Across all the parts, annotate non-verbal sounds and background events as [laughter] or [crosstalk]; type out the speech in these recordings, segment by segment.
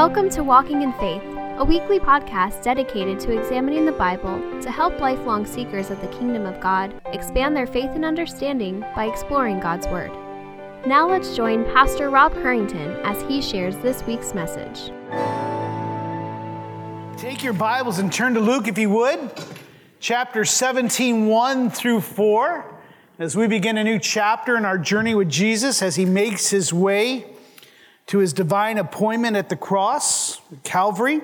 Welcome to Walking in Faith, a weekly podcast dedicated to examining the Bible to help lifelong seekers of the kingdom of God expand their faith and understanding by exploring God's Word. Now let's join Pastor Rob Harrington as he shares this week's message. Take your Bibles and turn to Luke if you would, chapter 17, 1 through 4, as we begin a new chapter in our journey with Jesus as he makes his way to his divine appointment at the cross, Calvary.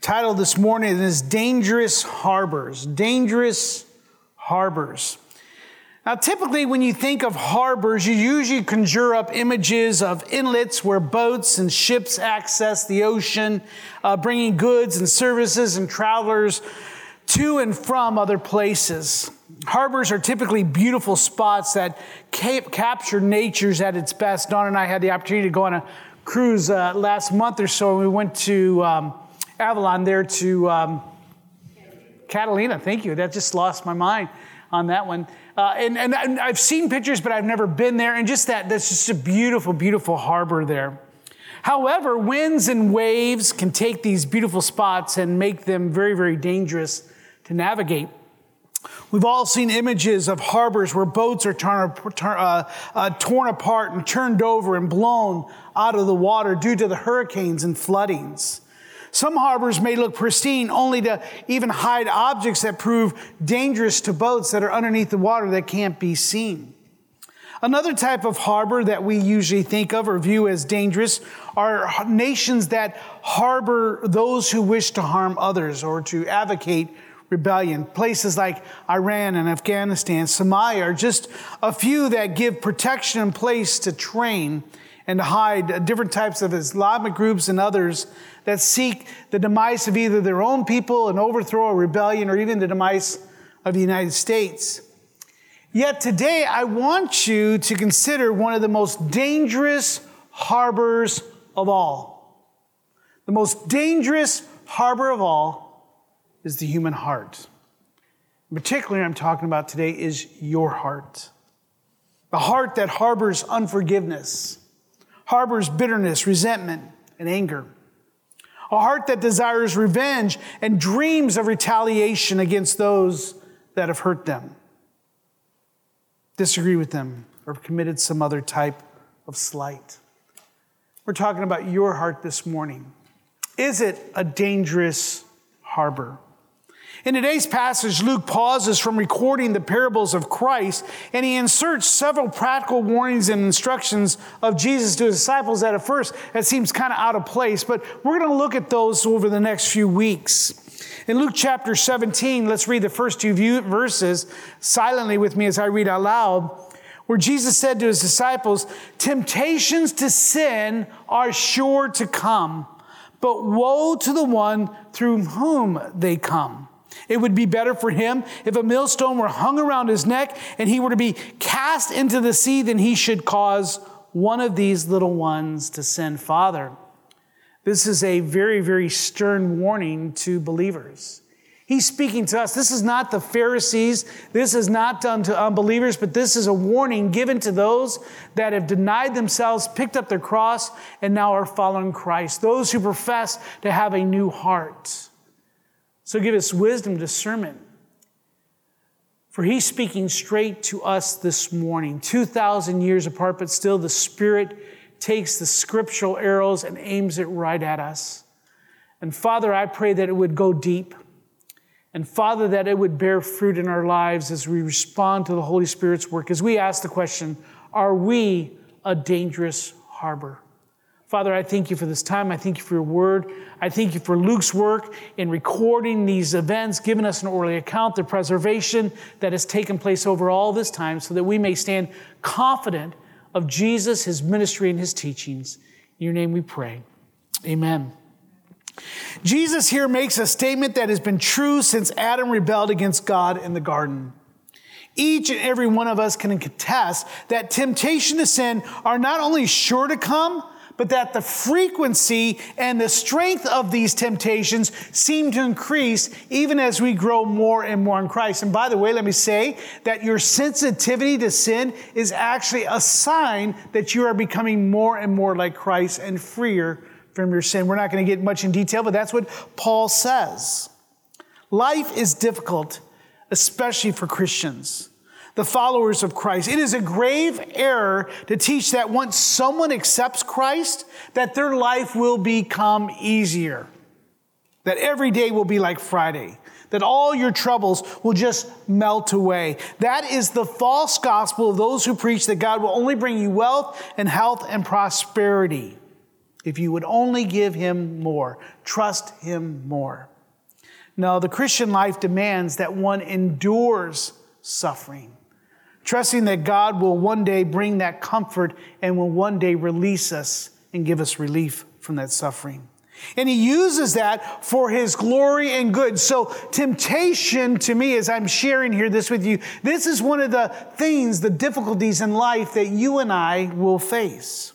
Title this morning is Dangerous Harbors. Dangerous Harbors. Now, typically, when you think of harbors, you usually conjure up images of inlets where boats and ships access the ocean, uh, bringing goods and services and travelers to and from other places. Harbors are typically beautiful spots that cap- capture nature's at its best. Dawn and I had the opportunity to go on a cruise uh, last month or so, and we went to um, Avalon there to um, Catalina. Thank you. That just lost my mind on that one. Uh, and, and I've seen pictures, but I've never been there. And just that, that's just a beautiful, beautiful harbor there. However, winds and waves can take these beautiful spots and make them very, very dangerous to navigate. We've all seen images of harbors where boats are torn, uh, uh, torn apart and turned over and blown out of the water due to the hurricanes and floodings. Some harbors may look pristine only to even hide objects that prove dangerous to boats that are underneath the water that can't be seen. Another type of harbor that we usually think of or view as dangerous are nations that harbor those who wish to harm others or to advocate rebellion. Places like Iran and Afghanistan, Somalia are just a few that give protection in place to train and to hide uh, different types of Islamic groups and others that seek the demise of either their own people, an overthrow, a rebellion, or even the demise of the United States. Yet today, I want you to consider one of the most dangerous harbors of all. The most dangerous harbor of all is the human heart. Particularly, I'm talking about today is your heart. The heart that harbors unforgiveness, harbors bitterness, resentment, and anger. A heart that desires revenge and dreams of retaliation against those that have hurt them, disagree with them, or committed some other type of slight. We're talking about your heart this morning. Is it a dangerous harbor? In today's passage, Luke pauses from recording the parables of Christ and he inserts several practical warnings and instructions of Jesus to his disciples that at first that seems kind of out of place, but we're going to look at those over the next few weeks. In Luke chapter 17, let's read the first two verses silently with me as I read out loud, where Jesus said to his disciples, Temptations to sin are sure to come, but woe to the one through whom they come. It would be better for him if a millstone were hung around his neck and he were to be cast into the sea than he should cause one of these little ones to sin. Father, this is a very, very stern warning to believers. He's speaking to us. This is not the Pharisees. This is not done to unbelievers, but this is a warning given to those that have denied themselves, picked up their cross, and now are following Christ. Those who profess to have a new heart. So give us wisdom, discernment. For he's speaking straight to us this morning, 2,000 years apart, but still the Spirit takes the scriptural arrows and aims it right at us. And Father, I pray that it would go deep. And Father, that it would bear fruit in our lives as we respond to the Holy Spirit's work, as we ask the question Are we a dangerous harbor? Father, I thank you for this time. I thank you for your word. I thank you for Luke's work in recording these events, giving us an orderly account, the preservation that has taken place over all this time, so that we may stand confident of Jesus, his ministry, and his teachings. In your name we pray. Amen. Jesus here makes a statement that has been true since Adam rebelled against God in the garden. Each and every one of us can contest that temptation to sin are not only sure to come, but that the frequency and the strength of these temptations seem to increase even as we grow more and more in Christ. And by the way, let me say that your sensitivity to sin is actually a sign that you are becoming more and more like Christ and freer from your sin. We're not going to get much in detail, but that's what Paul says. Life is difficult, especially for Christians the followers of Christ. It is a grave error to teach that once someone accepts Christ, that their life will become easier. That every day will be like Friday. That all your troubles will just melt away. That is the false gospel of those who preach that God will only bring you wealth and health and prosperity if you would only give Him more, trust Him more. No, the Christian life demands that one endures suffering trusting that God will one day bring that comfort and will one day release us and give us relief from that suffering. And he uses that for his glory and good. So, temptation to me, as I'm sharing here this with you, this is one of the things, the difficulties in life that you and I will face.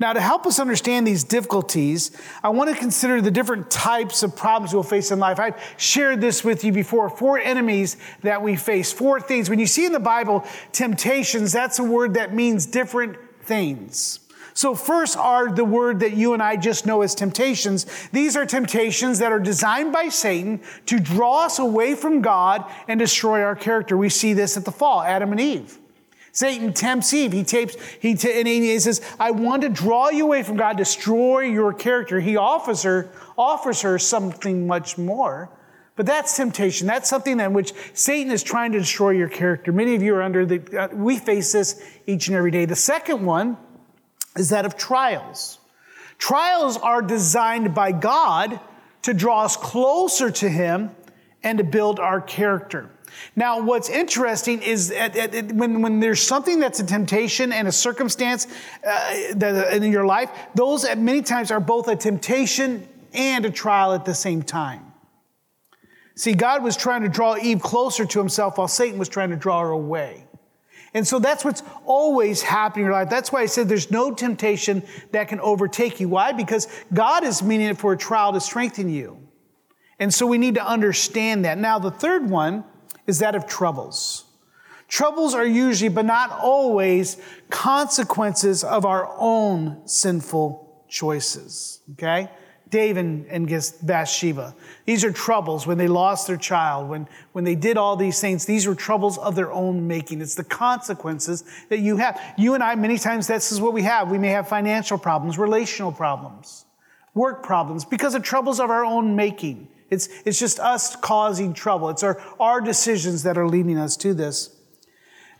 Now, to help us understand these difficulties, I want to consider the different types of problems we'll face in life. I've shared this with you before four enemies that we face, four things. When you see in the Bible temptations, that's a word that means different things. So, first are the word that you and I just know as temptations. These are temptations that are designed by Satan to draw us away from God and destroy our character. We see this at the fall, Adam and Eve. Satan tempts Eve. He tapes, he t- and he says, I want to draw you away from God, destroy your character. He offers her, offers her something much more. But that's temptation. That's something in which Satan is trying to destroy your character. Many of you are under the, uh, we face this each and every day. The second one is that of trials. Trials are designed by God to draw us closer to Him and to build our character. Now, what's interesting is at, at, at, when, when there's something that's a temptation and a circumstance uh, that, in your life, those at many times are both a temptation and a trial at the same time. See, God was trying to draw Eve closer to himself while Satan was trying to draw her away. And so that's what's always happening in your life. That's why I said there's no temptation that can overtake you. Why? Because God is meaning it for a trial to strengthen you. And so we need to understand that. Now, the third one is that of troubles. Troubles are usually, but not always, consequences of our own sinful choices. Okay? David and Bathsheba. These are troubles when they lost their child, when, when they did all these things. These were troubles of their own making. It's the consequences that you have. You and I, many times, this is what we have. We may have financial problems, relational problems, work problems, because of troubles of our own making. It's, it's just us causing trouble. It's our, our decisions that are leading us to this.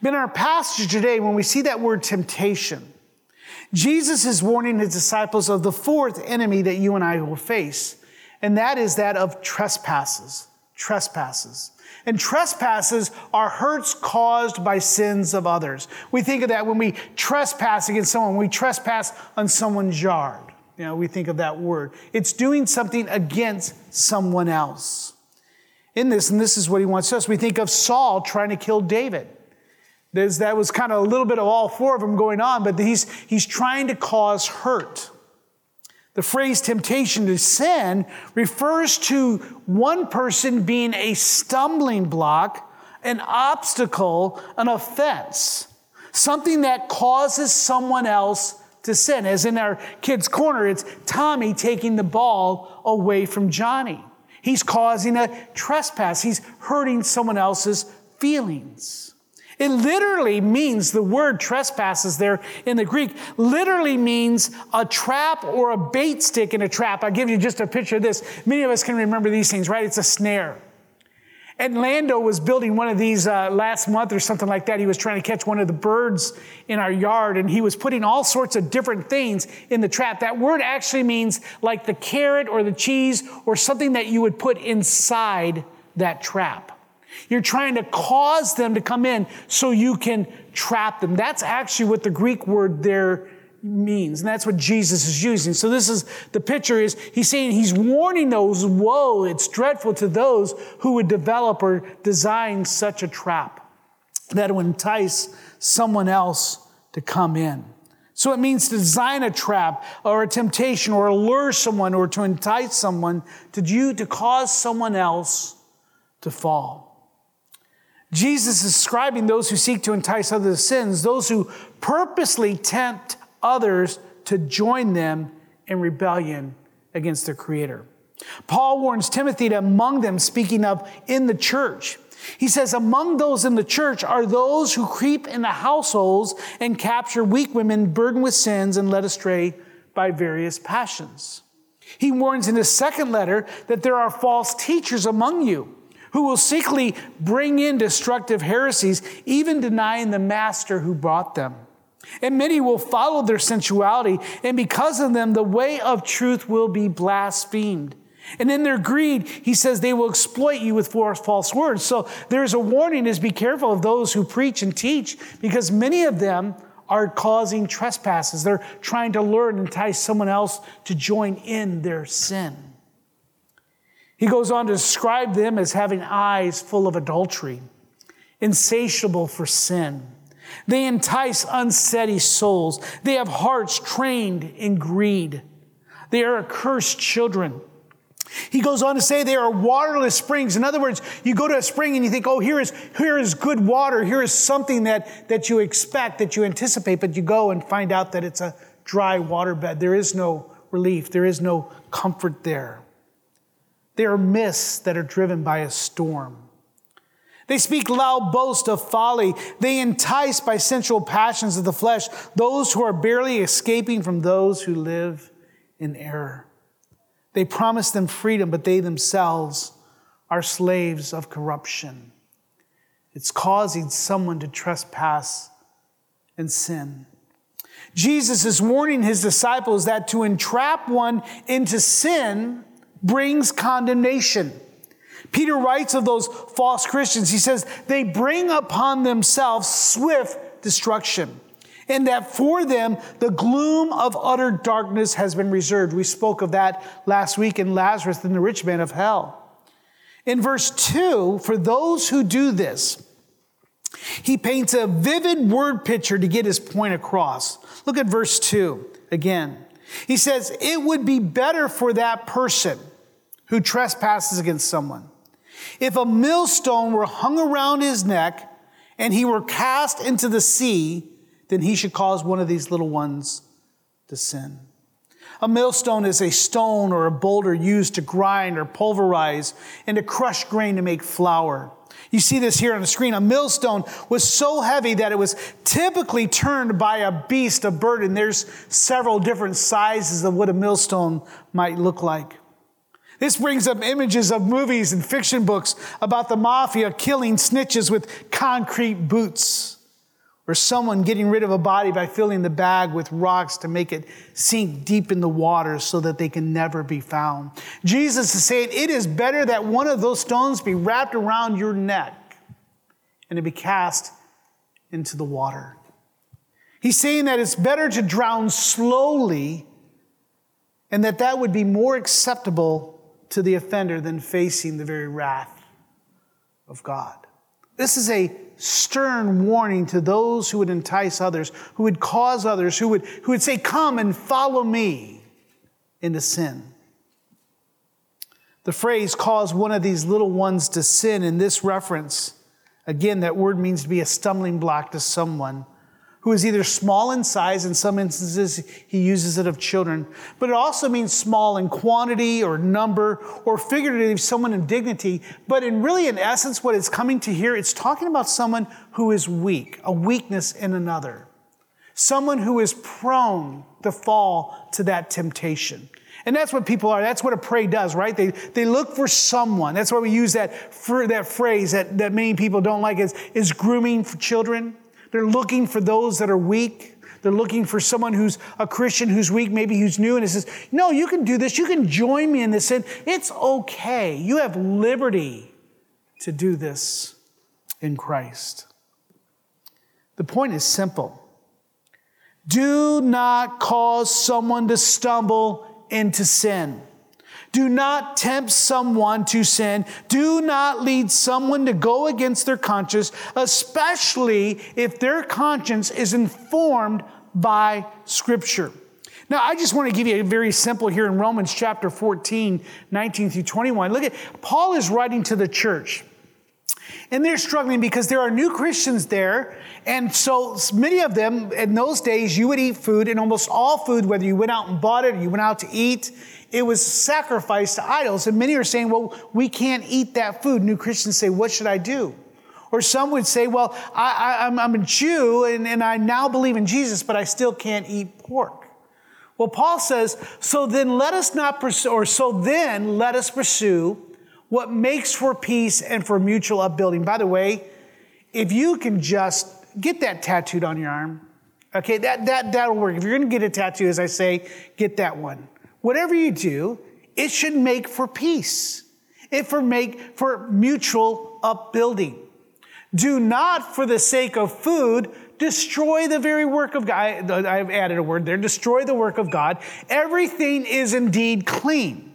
But in our passage today, when we see that word temptation, Jesus is warning his disciples of the fourth enemy that you and I will face, and that is that of trespasses. Trespasses. And trespasses are hurts caused by sins of others. We think of that when we trespass against someone, we trespass on someone's yard. You know, we think of that word. It's doing something against someone else. In this, and this is what he wants us, we think of Saul trying to kill David. There's, that was kind of a little bit of all four of them going on, but he's, he's trying to cause hurt. The phrase temptation to sin refers to one person being a stumbling block, an obstacle, an offense, something that causes someone else to sin. As in our kids' corner, it's Tommy taking the ball away from Johnny. He's causing a trespass, he's hurting someone else's feelings. It literally means the word trespasses there in the Greek literally means a trap or a bait stick in a trap. I'll give you just a picture of this. Many of us can remember these things, right? It's a snare. And Lando was building one of these uh, last month or something like that. He was trying to catch one of the birds in our yard, and he was putting all sorts of different things in the trap. That word actually means like the carrot or the cheese or something that you would put inside that trap. You're trying to cause them to come in so you can trap them. That's actually what the Greek word there means. And that's what Jesus is using. So this is the picture is he's saying he's warning those, woe, it's dreadful to those who would develop or design such a trap that would entice someone else to come in. So it means to design a trap or a temptation or allure someone or to entice someone to do to cause someone else to fall. Jesus is describing those who seek to entice others to sins, those who purposely tempt others to join them in rebellion against their creator. Paul warns Timothy that among them, speaking of in the church, he says, Among those in the church are those who creep into households and capture weak women burdened with sins and led astray by various passions. He warns in his second letter that there are false teachers among you who will secretly bring in destructive heresies, even denying the master who brought them. And many will follow their sensuality, and because of them, the way of truth will be blasphemed. And in their greed, he says they will exploit you with false words. So there's a warning is be careful of those who preach and teach because many of them are causing trespasses. They're trying to lure and entice someone else to join in their sin. He goes on to describe them as having eyes full of adultery, insatiable for sin. They entice unsteady souls. They have hearts trained in greed. They are accursed children he goes on to say they are waterless springs. In other words, you go to a spring and you think, oh, here is, here is good water. Here is something that, that you expect, that you anticipate, but you go and find out that it's a dry waterbed. There is no relief. There is no comfort there. They are mists that are driven by a storm. They speak loud boast of folly. They entice by sensual passions of the flesh those who are barely escaping from those who live in error. They promise them freedom, but they themselves are slaves of corruption. It's causing someone to trespass and sin. Jesus is warning his disciples that to entrap one into sin brings condemnation. Peter writes of those false Christians, he says, they bring upon themselves swift destruction and that for them the gloom of utter darkness has been reserved. We spoke of that last week in Lazarus and the rich man of hell. In verse 2, for those who do this, he paints a vivid word picture to get his point across. Look at verse 2 again. He says, It would be better for that person who trespasses against someone if a millstone were hung around his neck and he were cast into the sea then he should cause one of these little ones to sin. A millstone is a stone or a boulder used to grind or pulverize and to crush grain to make flour. You see this here on the screen. A millstone was so heavy that it was typically turned by a beast of burden. There's several different sizes of what a millstone might look like. This brings up images of movies and fiction books about the mafia killing snitches with concrete boots or someone getting rid of a body by filling the bag with rocks to make it sink deep in the water so that they can never be found. Jesus is saying it is better that one of those stones be wrapped around your neck and to be cast into the water. He's saying that it's better to drown slowly and that that would be more acceptable to the offender than facing the very wrath of God. This is a stern warning to those who would entice others, who would cause others, who would, who would say, Come and follow me into sin. The phrase cause one of these little ones to sin in this reference, again, that word means to be a stumbling block to someone who is either small in size, in some instances, he uses it of children, but it also means small in quantity or number or figuratively someone in dignity. But in really, in essence, what it's coming to here, it's talking about someone who is weak, a weakness in another, someone who is prone to fall to that temptation. And that's what people are. That's what a prey does, right? They, they look for someone. That's why we use that, for, that phrase that, that many people don't like is, is grooming for children. They're looking for those that are weak. They're looking for someone who's a Christian who's weak, maybe who's new, and it says, No, you can do this. You can join me in this sin. It's okay. You have liberty to do this in Christ. The point is simple do not cause someone to stumble into sin. Do not tempt someone to sin. Do not lead someone to go against their conscience, especially if their conscience is informed by Scripture. Now, I just want to give you a very simple here in Romans chapter 14, 19 through 21. Look at Paul is writing to the church. And they're struggling because there are new Christians there. And so many of them in those days, you would eat food, and almost all food, whether you went out and bought it or you went out to eat, it was sacrificed to idols. And many are saying, well, we can't eat that food. New Christians say, what should I do? Or some would say, well, I, am a Jew and, and I now believe in Jesus, but I still can't eat pork. Well, Paul says, so then let us not pursue, or so then let us pursue what makes for peace and for mutual upbuilding. By the way, if you can just get that tattooed on your arm, okay, that, that, that'll work. If you're to get a tattoo, as I say, get that one. Whatever you do, it should make for peace. It for make for mutual upbuilding. Do not, for the sake of food, destroy the very work of God. I've added a word there. Destroy the work of God. Everything is indeed clean,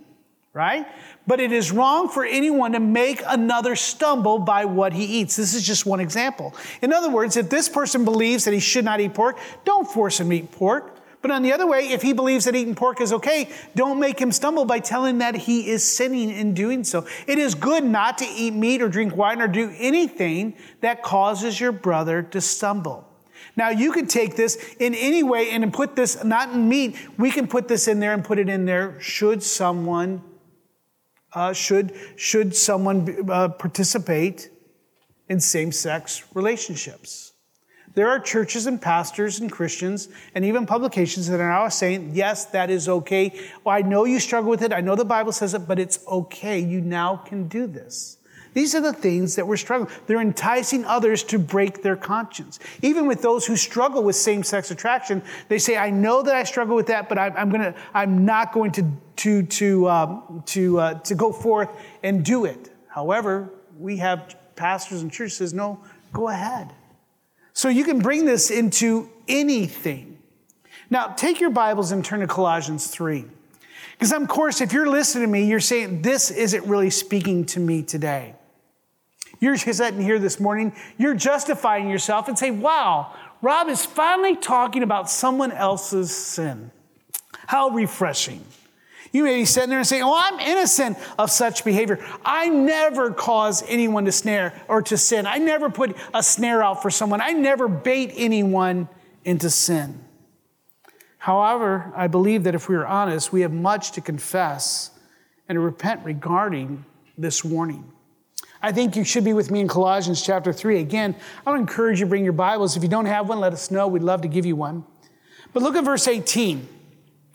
right? But it is wrong for anyone to make another stumble by what he eats. This is just one example. In other words, if this person believes that he should not eat pork, don't force him to eat pork. But on the other way, if he believes that eating pork is okay, don't make him stumble by telling that he is sinning in doing so. It is good not to eat meat or drink wine or do anything that causes your brother to stumble. Now, you can take this in any way and put this not in meat, we can put this in there and put it in there should someone uh, should, should someone uh, participate in same sex relationships. There are churches and pastors and Christians and even publications that are now saying, yes, that is okay. Well, I know you struggle with it. I know the Bible says it, but it's okay. You now can do this. These are the things that we're struggling. They're enticing others to break their conscience. Even with those who struggle with same-sex attraction, they say, "I know that I struggle with that, but I'm, I'm gonna, I'm not going to to to um, to uh, to go forth and do it." However, we have pastors and churches says, "No, go ahead." So you can bring this into anything. Now, take your Bibles and turn to Colossians three. Because, of course, if you're listening to me, you're saying, This isn't really speaking to me today. You're sitting here this morning, you're justifying yourself and say, wow, Rob is finally talking about someone else's sin. How refreshing. You may be sitting there and saying, Oh, I'm innocent of such behavior. I never cause anyone to snare or to sin. I never put a snare out for someone. I never bait anyone into sin. However, I believe that if we are honest, we have much to confess and to repent regarding this warning. I think you should be with me in Colossians chapter 3. Again, I would encourage you to bring your Bibles. If you don't have one, let us know. We'd love to give you one. But look at verse 18.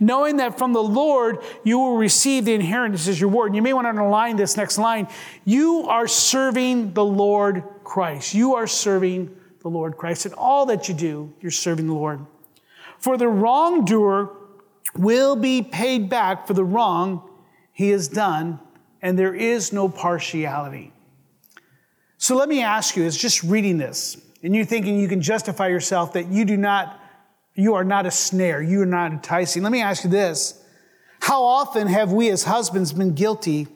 Knowing that from the Lord you will receive the inheritance as your word. And you may want to underline this next line. You are serving the Lord Christ. You are serving the Lord Christ. In all that you do, you're serving the Lord. For the wrongdoer will be paid back for the wrong he has done, and there is no partiality. So let me ask you, is just reading this, and you thinking you can justify yourself that you do not, you are not a snare, you are not enticing. Let me ask you this. How often have we as husbands been guilty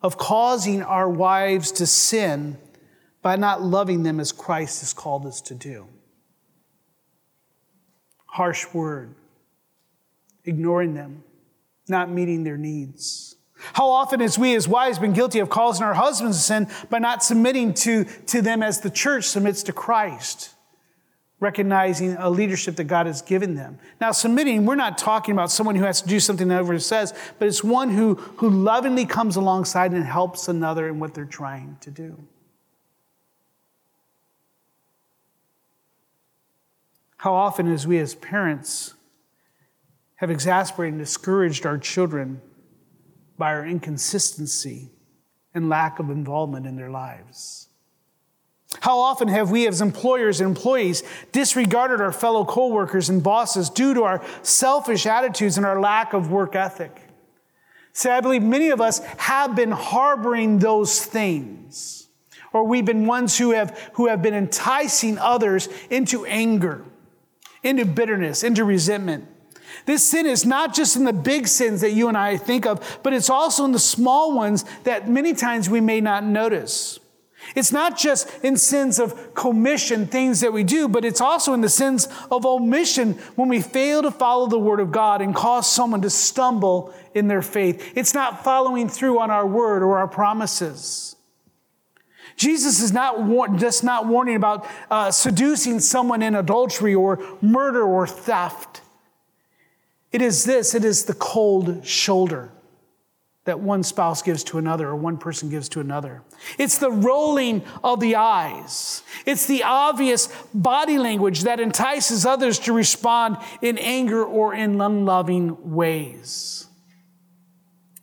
of causing our wives to sin by not loving them as Christ has called us to do? Harsh word, ignoring them, not meeting their needs. How often has we as wives been guilty of causing our husbands to sin by not submitting to, to them as the church submits to Christ, recognizing a leadership that God has given them? Now, submitting, we're not talking about someone who has to do something that everyone says, but it's one who, who lovingly comes alongside and helps another in what they're trying to do. How often, as we as parents have exasperated and discouraged our children by our inconsistency and lack of involvement in their lives. How often have we, as employers and employees, disregarded our fellow coworkers and bosses due to our selfish attitudes and our lack of work ethic? See, I believe many of us have been harboring those things, or we've been ones who have, who have been enticing others into anger, into bitterness, into resentment. This sin is not just in the big sins that you and I think of, but it's also in the small ones that many times we may not notice. It's not just in sins of commission, things that we do, but it's also in the sins of omission when we fail to follow the word of God and cause someone to stumble in their faith. It's not following through on our word or our promises. Jesus is not just not warning about uh, seducing someone in adultery or murder or theft. It is this it is the cold shoulder that one spouse gives to another or one person gives to another. It's the rolling of the eyes. It's the obvious body language that entices others to respond in anger or in unloving ways.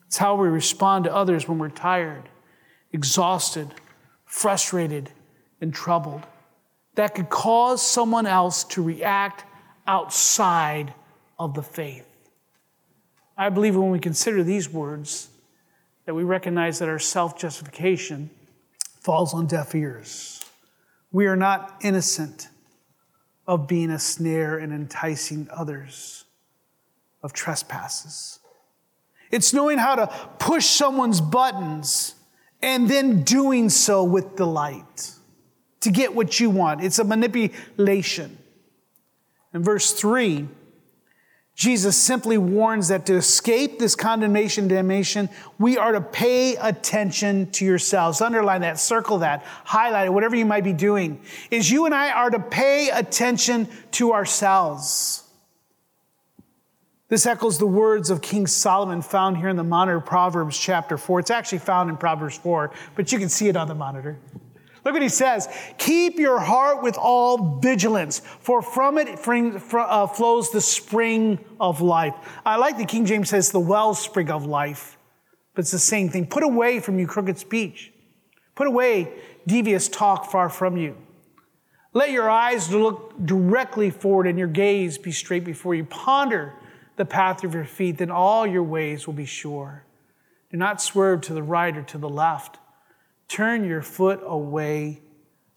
It's how we respond to others when we're tired, exhausted, frustrated, and troubled. That could cause someone else to react outside of the faith. I believe when we consider these words, that we recognize that our self justification falls on deaf ears. We are not innocent of being a snare and enticing others of trespasses. It's knowing how to push someone's buttons and then doing so with delight to get what you want. It's a manipulation. In verse 3, Jesus simply warns that to escape this condemnation, damnation, we are to pay attention to yourselves. Underline that, circle that, highlight it, whatever you might be doing. Is you and I are to pay attention to ourselves. This echoes the words of King Solomon found here in the monitor, Proverbs chapter 4. It's actually found in Proverbs 4, but you can see it on the monitor. Look what he says. Keep your heart with all vigilance, for from it uh, flows the spring of life. I like the King James says the wellspring of life, but it's the same thing. Put away from you crooked speech. Put away devious talk far from you. Let your eyes look directly forward and your gaze be straight before you. Ponder the path of your feet, then all your ways will be sure. Do not swerve to the right or to the left. Turn your foot away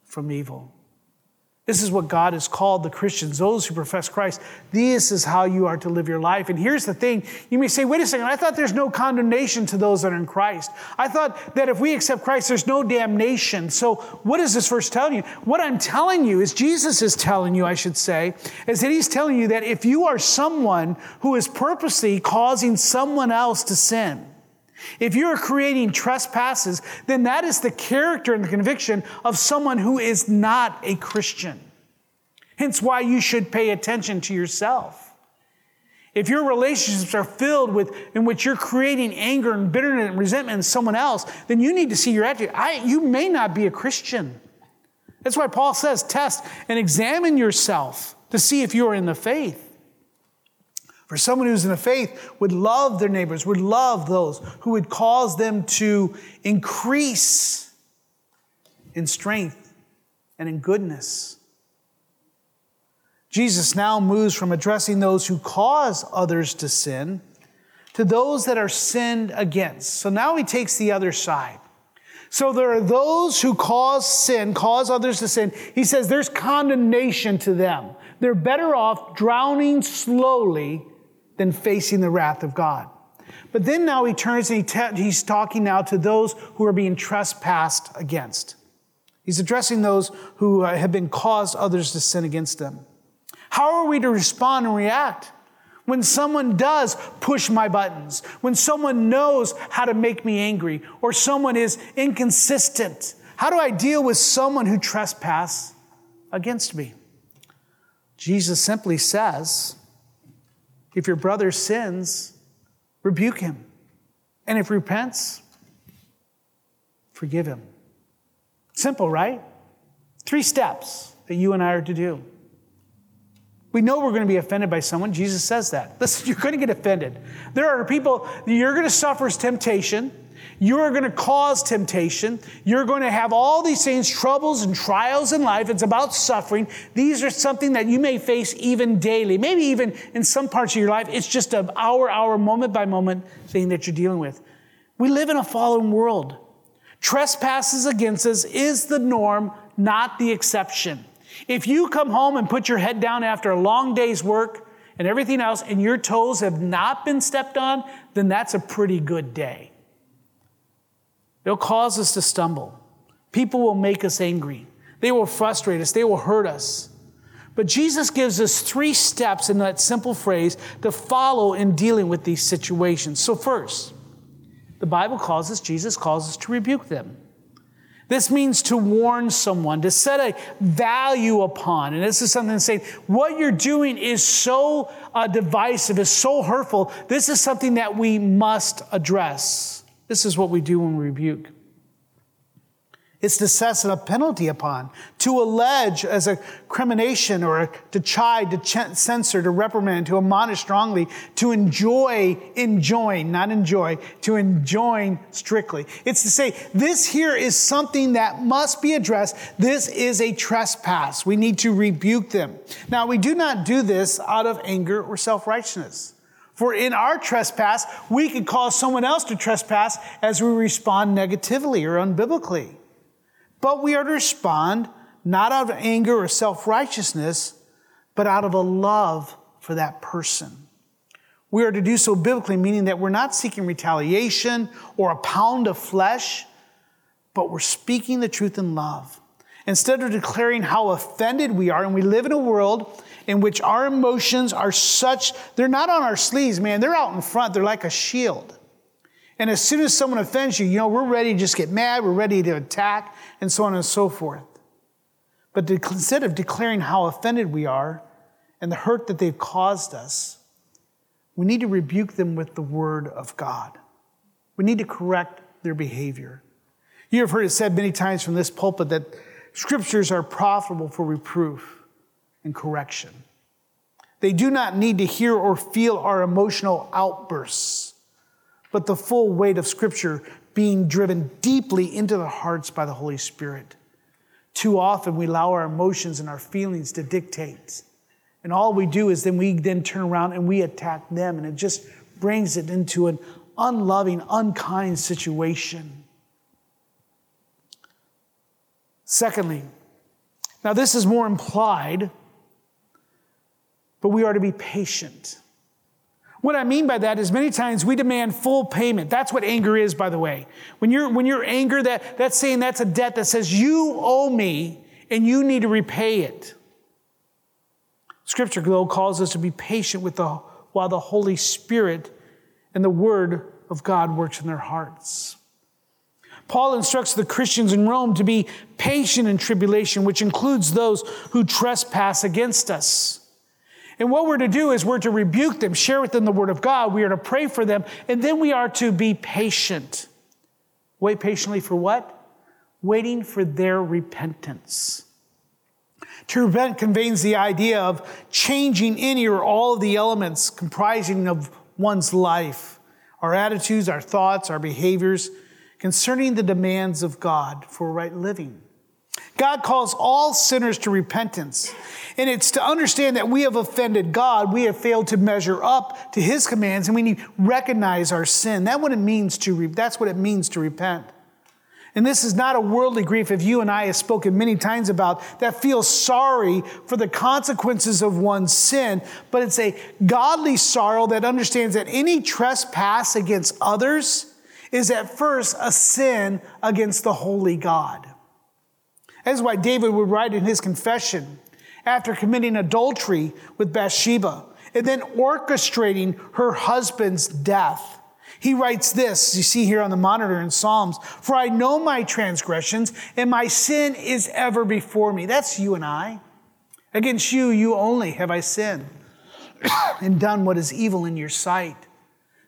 from evil. This is what God has called the Christians, those who profess Christ. This is how you are to live your life. And here's the thing you may say, wait a second, I thought there's no condemnation to those that are in Christ. I thought that if we accept Christ, there's no damnation. So, what is this verse telling you? What I'm telling you is, Jesus is telling you, I should say, is that He's telling you that if you are someone who is purposely causing someone else to sin, if you're creating trespasses, then that is the character and the conviction of someone who is not a Christian. Hence why you should pay attention to yourself. If your relationships are filled with in which you're creating anger and bitterness and resentment in someone else, then you need to see your attitude. I, you may not be a Christian. That's why Paul says, test and examine yourself to see if you are in the faith. For someone who's in the faith would love their neighbors, would love those who would cause them to increase in strength and in goodness. Jesus now moves from addressing those who cause others to sin to those that are sinned against. So now he takes the other side. So there are those who cause sin, cause others to sin. He says there's condemnation to them. They're better off drowning slowly than facing the wrath of God. But then now he turns and he te- he's talking now to those who are being trespassed against. He's addressing those who uh, have been caused others to sin against them. How are we to respond and react when someone does push my buttons, when someone knows how to make me angry, or someone is inconsistent? How do I deal with someone who trespasses against me? Jesus simply says, if your brother sins, rebuke him. And if he repents, forgive him. Simple, right? Three steps that you and I are to do. We know we're going to be offended by someone. Jesus says that. Listen, [laughs] you're going to get offended. There are people, you're going to suffer temptation. You're going to cause temptation. You're going to have all these things, troubles and trials in life. It's about suffering. These are something that you may face even daily. Maybe even in some parts of your life, it's just an hour, hour, moment by moment thing that you're dealing with. We live in a fallen world. Trespasses against us is the norm, not the exception. If you come home and put your head down after a long day's work and everything else, and your toes have not been stepped on, then that's a pretty good day. It'll cause us to stumble. People will make us angry. They will frustrate us. They will hurt us. But Jesus gives us three steps in that simple phrase to follow in dealing with these situations. So, first, the Bible calls us, Jesus calls us to rebuke them. This means to warn someone, to set a value upon. And this is something to say, what you're doing is so uh, divisive, is so hurtful. This is something that we must address. This is what we do when we rebuke. It's to set a penalty upon, to allege as a crimination or to chide, to ch- censor, to reprimand, to admonish strongly, to enjoy, enjoin, not enjoy, to enjoin strictly. It's to say, this here is something that must be addressed. This is a trespass. We need to rebuke them. Now, we do not do this out of anger or self righteousness. For in our trespass, we can cause someone else to trespass as we respond negatively or unbiblically. But we are to respond not out of anger or self righteousness, but out of a love for that person. We are to do so biblically, meaning that we're not seeking retaliation or a pound of flesh, but we're speaking the truth in love. Instead of declaring how offended we are, and we live in a world in which our emotions are such, they're not on our sleeves, man, they're out in front, they're like a shield. And as soon as someone offends you, you know, we're ready to just get mad, we're ready to attack, and so on and so forth. But instead of declaring how offended we are and the hurt that they've caused us, we need to rebuke them with the word of God. We need to correct their behavior. You have heard it said many times from this pulpit that scriptures are profitable for reproof and correction. They do not need to hear or feel our emotional outbursts but the full weight of Scripture being driven deeply into the hearts by the Holy Spirit. Too often we allow our emotions and our feelings to dictate. And all we do is then we then turn around and we attack them, and it just brings it into an unloving, unkind situation. Secondly, now this is more implied, but we are to be patient. What I mean by that is many times we demand full payment. That's what anger is, by the way. When you're, when you're anger, that, that's saying that's a debt that says you owe me and you need to repay it. Scripture, though, calls us to be patient with the, while the Holy Spirit and the Word of God works in their hearts. Paul instructs the Christians in Rome to be patient in tribulation, which includes those who trespass against us. And what we're to do is we're to rebuke them, share with them the word of God. We are to pray for them, and then we are to be patient. Wait patiently for what? Waiting for their repentance. To repent conveys the idea of changing any or all of the elements comprising of one's life our attitudes, our thoughts, our behaviors concerning the demands of God for right living. God calls all sinners to repentance. And it's to understand that we have offended God, we have failed to measure up to his commands, and we need to recognize our sin. That's what it means to that's what it means to repent. And this is not a worldly grief, if you and I have spoken many times about, that feels sorry for the consequences of one's sin, but it's a godly sorrow that understands that any trespass against others is at first a sin against the holy God. That's why David would write in his confession after committing adultery with Bathsheba and then orchestrating her husband's death. He writes this, you see here on the monitor in Psalms, for I know my transgressions and my sin is ever before me. That's you and I. Against you, you only have I sinned [coughs] and done what is evil in your sight,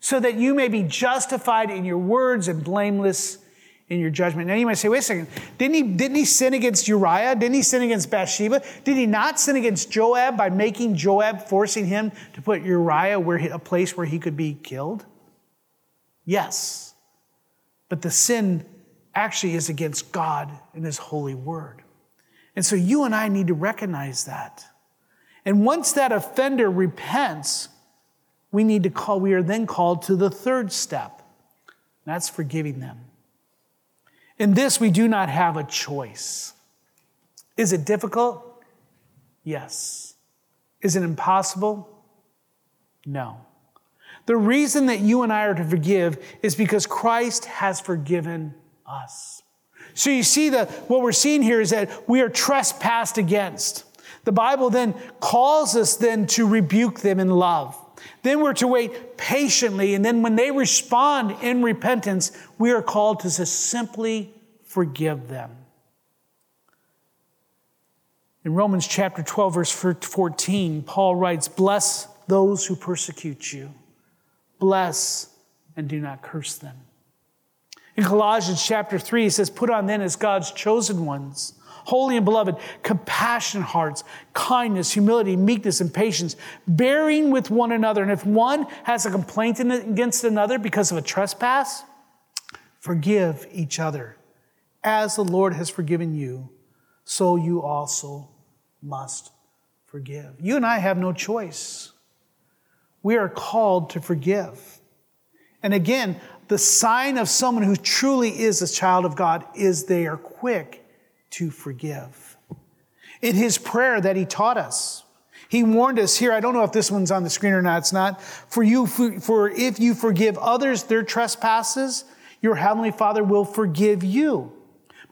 so that you may be justified in your words and blameless in your judgment. Now you might say, wait a second, didn't he, didn't he sin against Uriah? Didn't he sin against Bathsheba? Did he not sin against Joab by making Joab, forcing him to put Uriah where he, a place where he could be killed? Yes. but the sin actually is against God and His holy word. And so you and I need to recognize that. And once that offender repents, we need to call, we are then called to the third step. That's forgiving them. In this, we do not have a choice. Is it difficult? Yes. Is it impossible? No. The reason that you and I are to forgive is because Christ has forgiven us. So you see that what we're seeing here is that we are trespassed against. The Bible then calls us then to rebuke them in love. Then we're to wait patiently, and then when they respond in repentance, we are called to simply forgive them. In Romans chapter 12, verse 14, Paul writes, Bless those who persecute you, bless and do not curse them. In Colossians chapter 3, he says, Put on then as God's chosen ones holy and beloved, compassionate hearts, kindness, humility, meekness, and patience, bearing with one another. And if one has a complaint against another because of a trespass, forgive each other. As the Lord has forgiven you, so you also must forgive. You and I have no choice. We are called to forgive. And again, the sign of someone who truly is a child of God is they are quick to forgive. In his prayer that he taught us, he warned us here. I don't know if this one's on the screen or not. It's not. For you, for if you forgive others their trespasses, your heavenly Father will forgive you.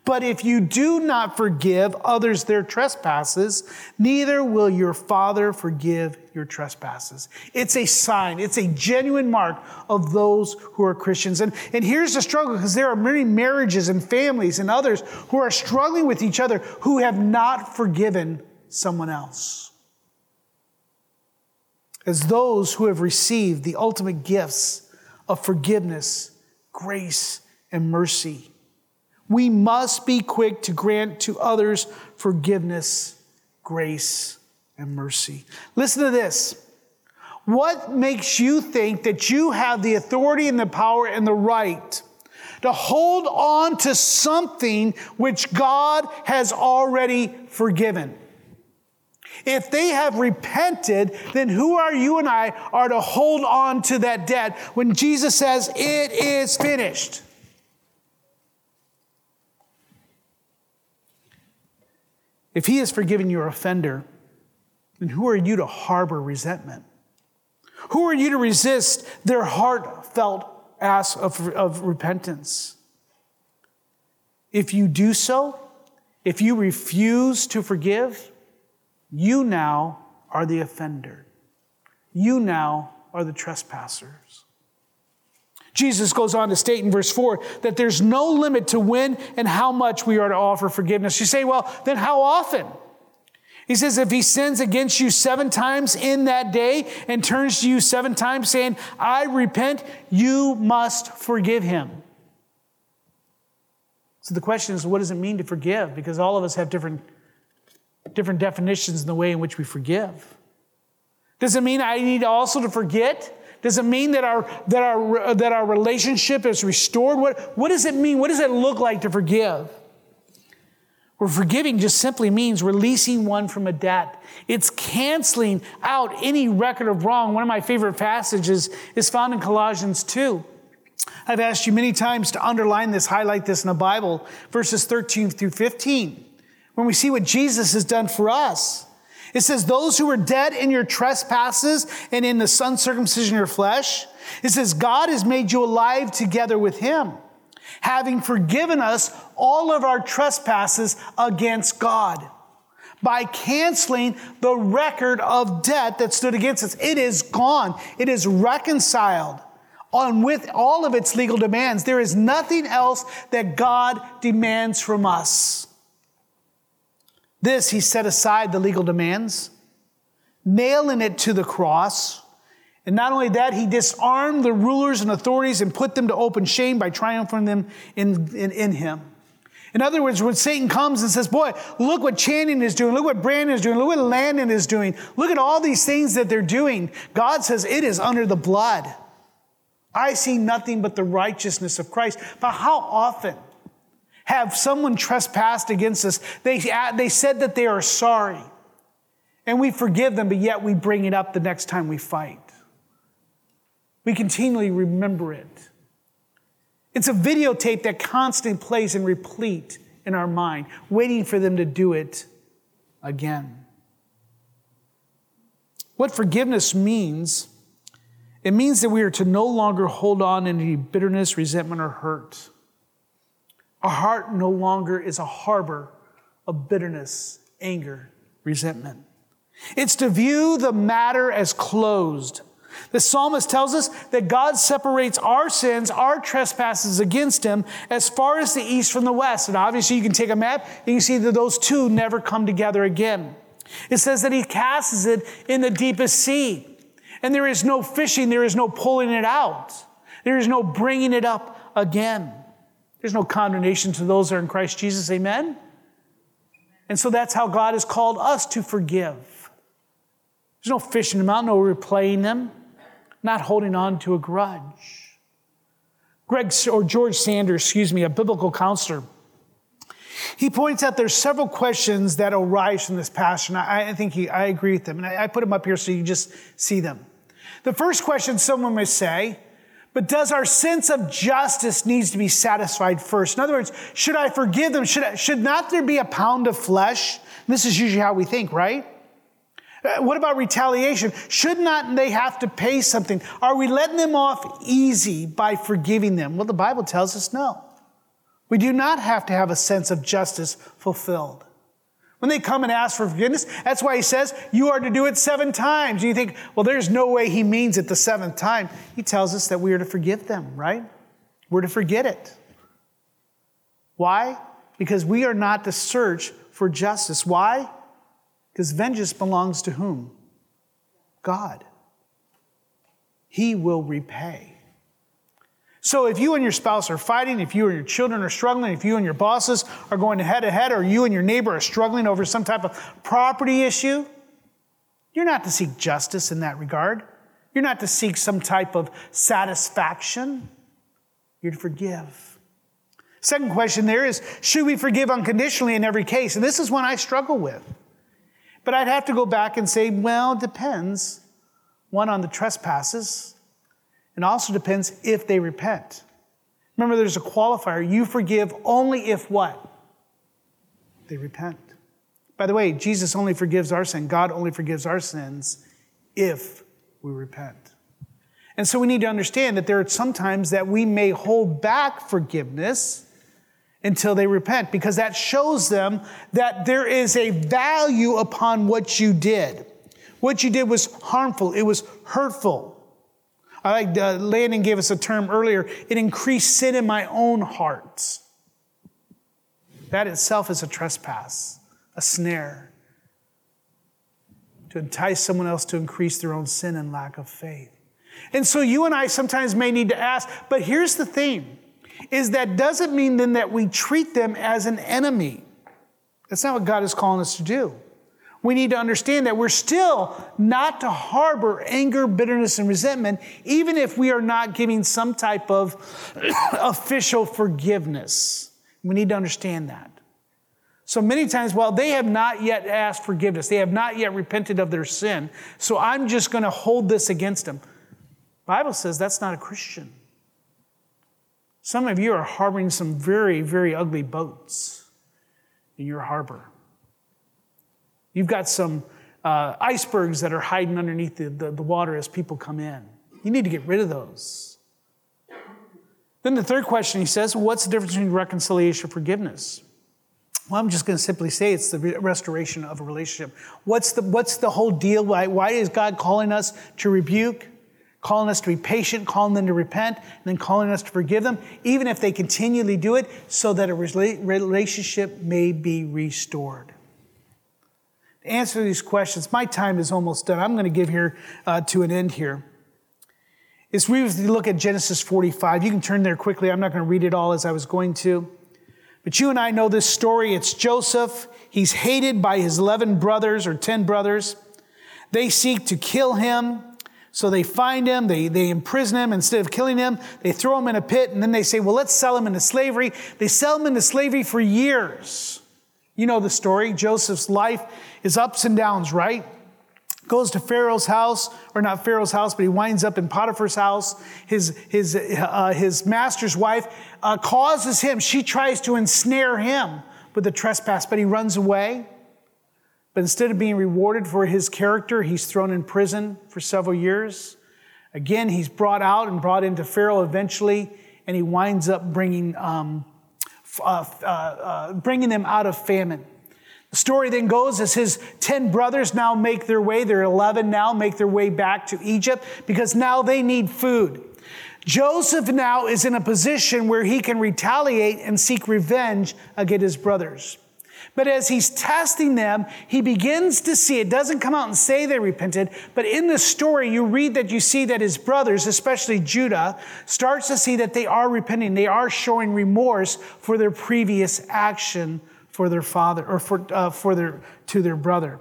But if you do not forgive others their trespasses, neither will your Father forgive your trespasses. It's a sign, it's a genuine mark of those who are Christians. And, and here's the struggle because there are many marriages and families and others who are struggling with each other who have not forgiven someone else. As those who have received the ultimate gifts of forgiveness, grace, and mercy we must be quick to grant to others forgiveness, grace, and mercy. Listen to this. What makes you think that you have the authority and the power and the right to hold on to something which God has already forgiven? If they have repented, then who are you and I are to hold on to that debt when Jesus says, It is finished? If he has forgiven your offender, then who are you to harbor resentment? Who are you to resist their heartfelt ask of, of repentance? If you do so, if you refuse to forgive, you now are the offender. You now are the trespassers. Jesus goes on to state in verse 4 that there's no limit to when and how much we are to offer forgiveness. You say, well, then how often? He says, if he sins against you seven times in that day and turns to you seven times saying, I repent, you must forgive him. So the question is, what does it mean to forgive? Because all of us have different, different definitions in the way in which we forgive. Does it mean I need also to forget? Does it mean that our, that our, that our relationship is restored? What, what does it mean? What does it look like to forgive? Well, forgiving just simply means releasing one from a debt. It's canceling out any record of wrong. One of my favorite passages is found in Colossians 2. I've asked you many times to underline this, highlight this in the Bible, verses 13 through 15, when we see what Jesus has done for us. It says, Those who were dead in your trespasses and in the uncircumcision of your flesh. It says, God has made you alive together with him, having forgiven us all of our trespasses against God by canceling the record of debt that stood against us. It is gone, it is reconciled. On with all of its legal demands. There is nothing else that God demands from us. This, he set aside the legal demands, nailing it to the cross. And not only that, he disarmed the rulers and authorities and put them to open shame by triumphing them in, in, in him. In other words, when Satan comes and says, Boy, look what Channing is doing, look what Brandon is doing, look what Landon is doing, look at all these things that they're doing, God says it is under the blood I see nothing but the righteousness of Christ. But how often have someone trespassed against us? They, they said that they are sorry, and we forgive them, but yet we bring it up the next time we fight. We continually remember it. It's a videotape that constantly plays and replete in our mind, waiting for them to do it again. What forgiveness means it means that we are to no longer hold on any bitterness, resentment, or hurt. Our heart no longer is a harbor of bitterness, anger, resentment. It's to view the matter as closed. The psalmist tells us that God separates our sins, our trespasses against him, as far as the east from the west. And obviously, you can take a map and you see that those two never come together again. It says that he casts it in the deepest sea. And there is no fishing, there is no pulling it out, there is no bringing it up again. There's no condemnation to those that are in Christ Jesus. Amen? And so that's how God has called us to forgive. There's no fishing them out, no replaying them, not holding on to a grudge. Greg or George Sanders, excuse me, a biblical counselor, he points out there's several questions that arise from this passage, I, I think he, I agree with them. And I, I put them up here so you just see them. The first question someone may say, but does our sense of justice needs to be satisfied first? In other words, should I forgive them? Should, should not there be a pound of flesh? This is usually how we think, right? Uh, what about retaliation? Should not they have to pay something? Are we letting them off easy by forgiving them? Well, the Bible tells us no. We do not have to have a sense of justice fulfilled. When they come and ask for forgiveness, that's why he says you are to do it seven times. And you think, well, there's no way he means it the seventh time. He tells us that we are to forgive them, right? We're to forget it. Why? Because we are not to search for justice. Why? Because vengeance belongs to whom? God. He will repay. So if you and your spouse are fighting, if you and your children are struggling, if you and your bosses are going head to head, or you and your neighbor are struggling over some type of property issue, you're not to seek justice in that regard. You're not to seek some type of satisfaction. You're to forgive. Second question there is should we forgive unconditionally in every case? And this is one I struggle with. But I'd have to go back and say, well, depends. One on the trespasses, and also depends if they repent. Remember, there's a qualifier. You forgive only if what? They repent. By the way, Jesus only forgives our sin. God only forgives our sins if we repent. And so we need to understand that there are sometimes that we may hold back forgiveness until they repent because that shows them that there is a value upon what you did. What you did was harmful, it was hurtful. I like uh, Landon gave us a term earlier. It increased sin in my own heart. That itself is a trespass, a snare to entice someone else to increase their own sin and lack of faith. And so you and I sometimes may need to ask, but here's the thing is that doesn't mean then that we treat them as an enemy. That's not what God is calling us to do we need to understand that we're still not to harbor anger, bitterness, and resentment, even if we are not giving some type of [coughs] official forgiveness. We need to understand that. So many times, well, they have not yet asked forgiveness, they have not yet repented of their sin, so I'm just going to hold this against them. Bible says that's not a Christian. Some of you are harboring some very, very ugly boats in your harbor. You've got some uh, icebergs that are hiding underneath the, the, the water as people come in. You need to get rid of those. Then the third question he says, What's the difference between reconciliation and forgiveness? Well, I'm just going to simply say it's the restoration of a relationship. What's the, what's the whole deal? Why, why is God calling us to rebuke, calling us to be patient, calling them to repent, and then calling us to forgive them, even if they continually do it, so that a relationship may be restored? Answer these questions, my time is almost done. I'm going to give here uh, to an end here. Is we look at Genesis 45. You can turn there quickly. I'm not going to read it all as I was going to. But you and I know this story. It's Joseph. He's hated by his 11 brothers or 10 brothers. They seek to kill him. So they find him, they, they imprison him. Instead of killing him, they throw him in a pit, and then they say, Well, let's sell him into slavery. They sell him into slavery for years. You know the story. Joseph's life is ups and downs, right? Goes to Pharaoh's house, or not Pharaoh's house, but he winds up in Potiphar's house. His, his, uh, his master's wife uh, causes him, she tries to ensnare him with a trespass, but he runs away. But instead of being rewarded for his character, he's thrown in prison for several years. Again, he's brought out and brought into Pharaoh eventually, and he winds up bringing, um, uh, uh, uh, bringing them out of famine. The story then goes as his 10 brothers now make their way, they're 11 now, make their way back to Egypt because now they need food. Joseph now is in a position where he can retaliate and seek revenge against his brothers. But as he's testing them, he begins to see, it doesn't come out and say they repented, but in the story, you read that you see that his brothers, especially Judah, starts to see that they are repenting. They are showing remorse for their previous action for their father or for, uh, for their, to their brother.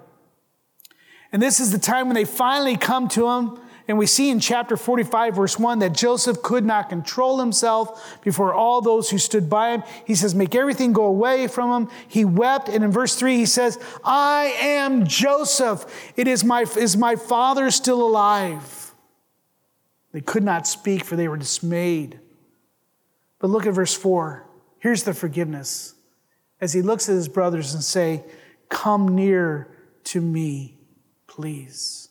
And this is the time when they finally come to him. And we see in chapter 45, verse 1, that Joseph could not control himself before all those who stood by him. He says, Make everything go away from him. He wept. And in verse 3, he says, I am Joseph. It is my, is my father still alive? They could not speak, for they were dismayed. But look at verse 4. Here's the forgiveness as he looks at his brothers and say, Come near to me, please.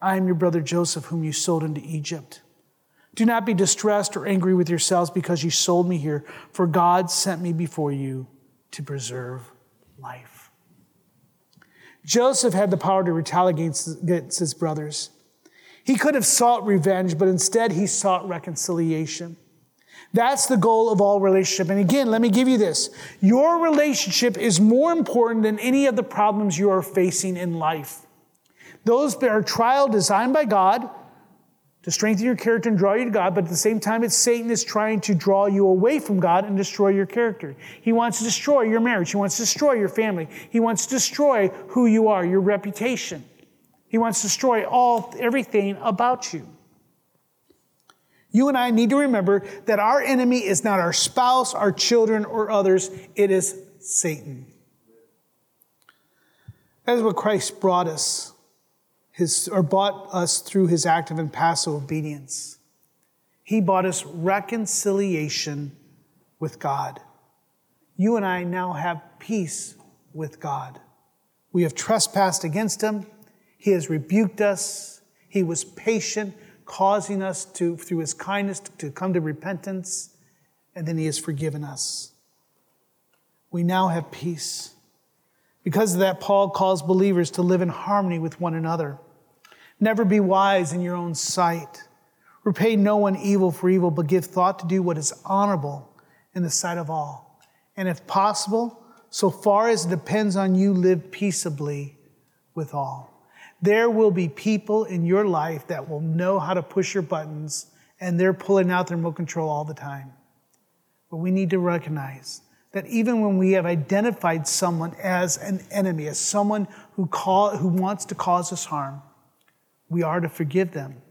I am your brother Joseph, whom you sold into Egypt. Do not be distressed or angry with yourselves because you sold me here, for God sent me before you to preserve life. Joseph had the power to retaliate against his brothers. He could have sought revenge, but instead he sought reconciliation. That's the goal of all relationship. And again, let me give you this. Your relationship is more important than any of the problems you are facing in life. Those are trial designed by God to strengthen your character and draw you to God, but at the same time, it's Satan is trying to draw you away from God and destroy your character. He wants to destroy your marriage. He wants to destroy your family. He wants to destroy who you are, your reputation. He wants to destroy all everything about you. You and I need to remember that our enemy is not our spouse, our children, or others. It is Satan. That is what Christ brought us, his, or bought us through his active and passive obedience. He bought us reconciliation with God. You and I now have peace with God. We have trespassed against him. He has rebuked us. He was patient causing us to, through his kindness, to come to repentance, and then he has forgiven us. We now have peace. Because of that, Paul calls believers to live in harmony with one another. Never be wise in your own sight. Repay no one evil for evil, but give thought to do what is honorable in the sight of all. And if possible, so far as it depends on you, live peaceably with all. There will be people in your life that will know how to push your buttons and they're pulling out their remote control all the time. But we need to recognize that even when we have identified someone as an enemy, as someone who, call, who wants to cause us harm, we are to forgive them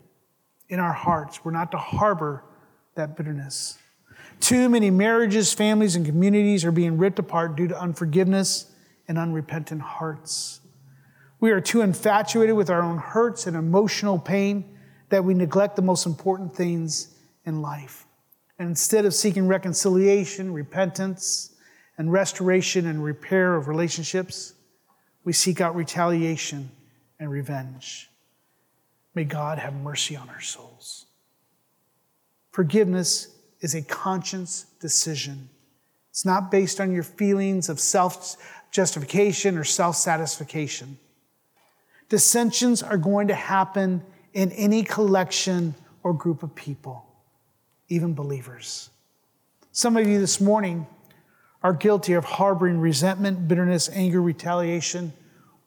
in our hearts. We're not to harbor that bitterness. Too many marriages, families, and communities are being ripped apart due to unforgiveness and unrepentant hearts. We are too infatuated with our own hurts and emotional pain that we neglect the most important things in life. And instead of seeking reconciliation, repentance, and restoration and repair of relationships, we seek out retaliation and revenge. May God have mercy on our souls. Forgiveness is a conscience decision. It's not based on your feelings of self justification or self satisfaction. Dissensions are going to happen in any collection or group of people, even believers. Some of you this morning are guilty of harboring resentment, bitterness, anger, retaliation,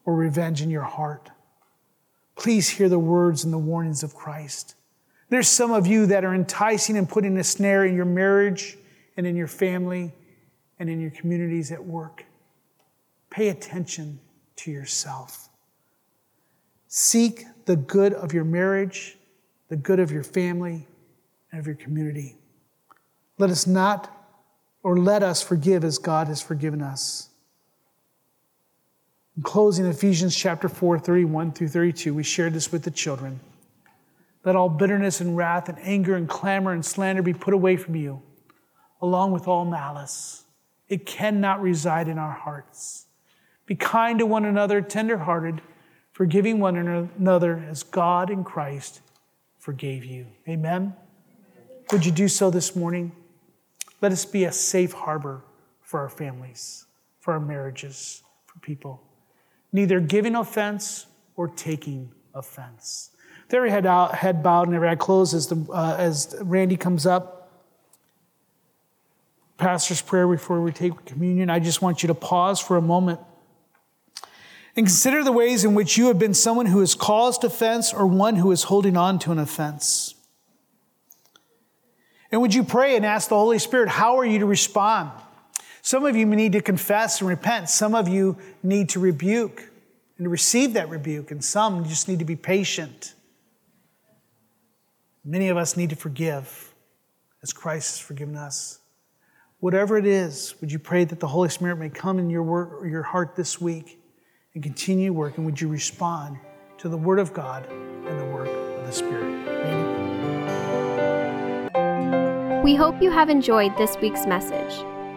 or revenge in your heart. Please hear the words and the warnings of Christ. There's some of you that are enticing and putting a snare in your marriage and in your family and in your communities at work. Pay attention to yourself. Seek the good of your marriage, the good of your family, and of your community. Let us not, or let us forgive as God has forgiven us. In closing, Ephesians chapter 4, 31 through 32, we shared this with the children. Let all bitterness and wrath and anger and clamor and slander be put away from you, along with all malice. It cannot reside in our hearts. Be kind to one another, tenderhearted, forgiving one another as God in Christ forgave you. Amen. Would you do so this morning? Let us be a safe harbor for our families, for our marriages, for people. Neither giving offense or taking offense. Every head, out, head bowed and every eye closed as, the, uh, as Randy comes up. Pastor's prayer before we take communion. I just want you to pause for a moment and consider the ways in which you have been someone who has caused offense or one who is holding on to an offense. And would you pray and ask the Holy Spirit, how are you to respond? Some of you need to confess and repent. Some of you need to rebuke and receive that rebuke. And some just need to be patient. Many of us need to forgive as Christ has forgiven us. Whatever it is, would you pray that the Holy Spirit may come in your, work, your heart this week and continue working? Would you respond to the Word of God and the work of the Spirit? We hope you have enjoyed this week's message.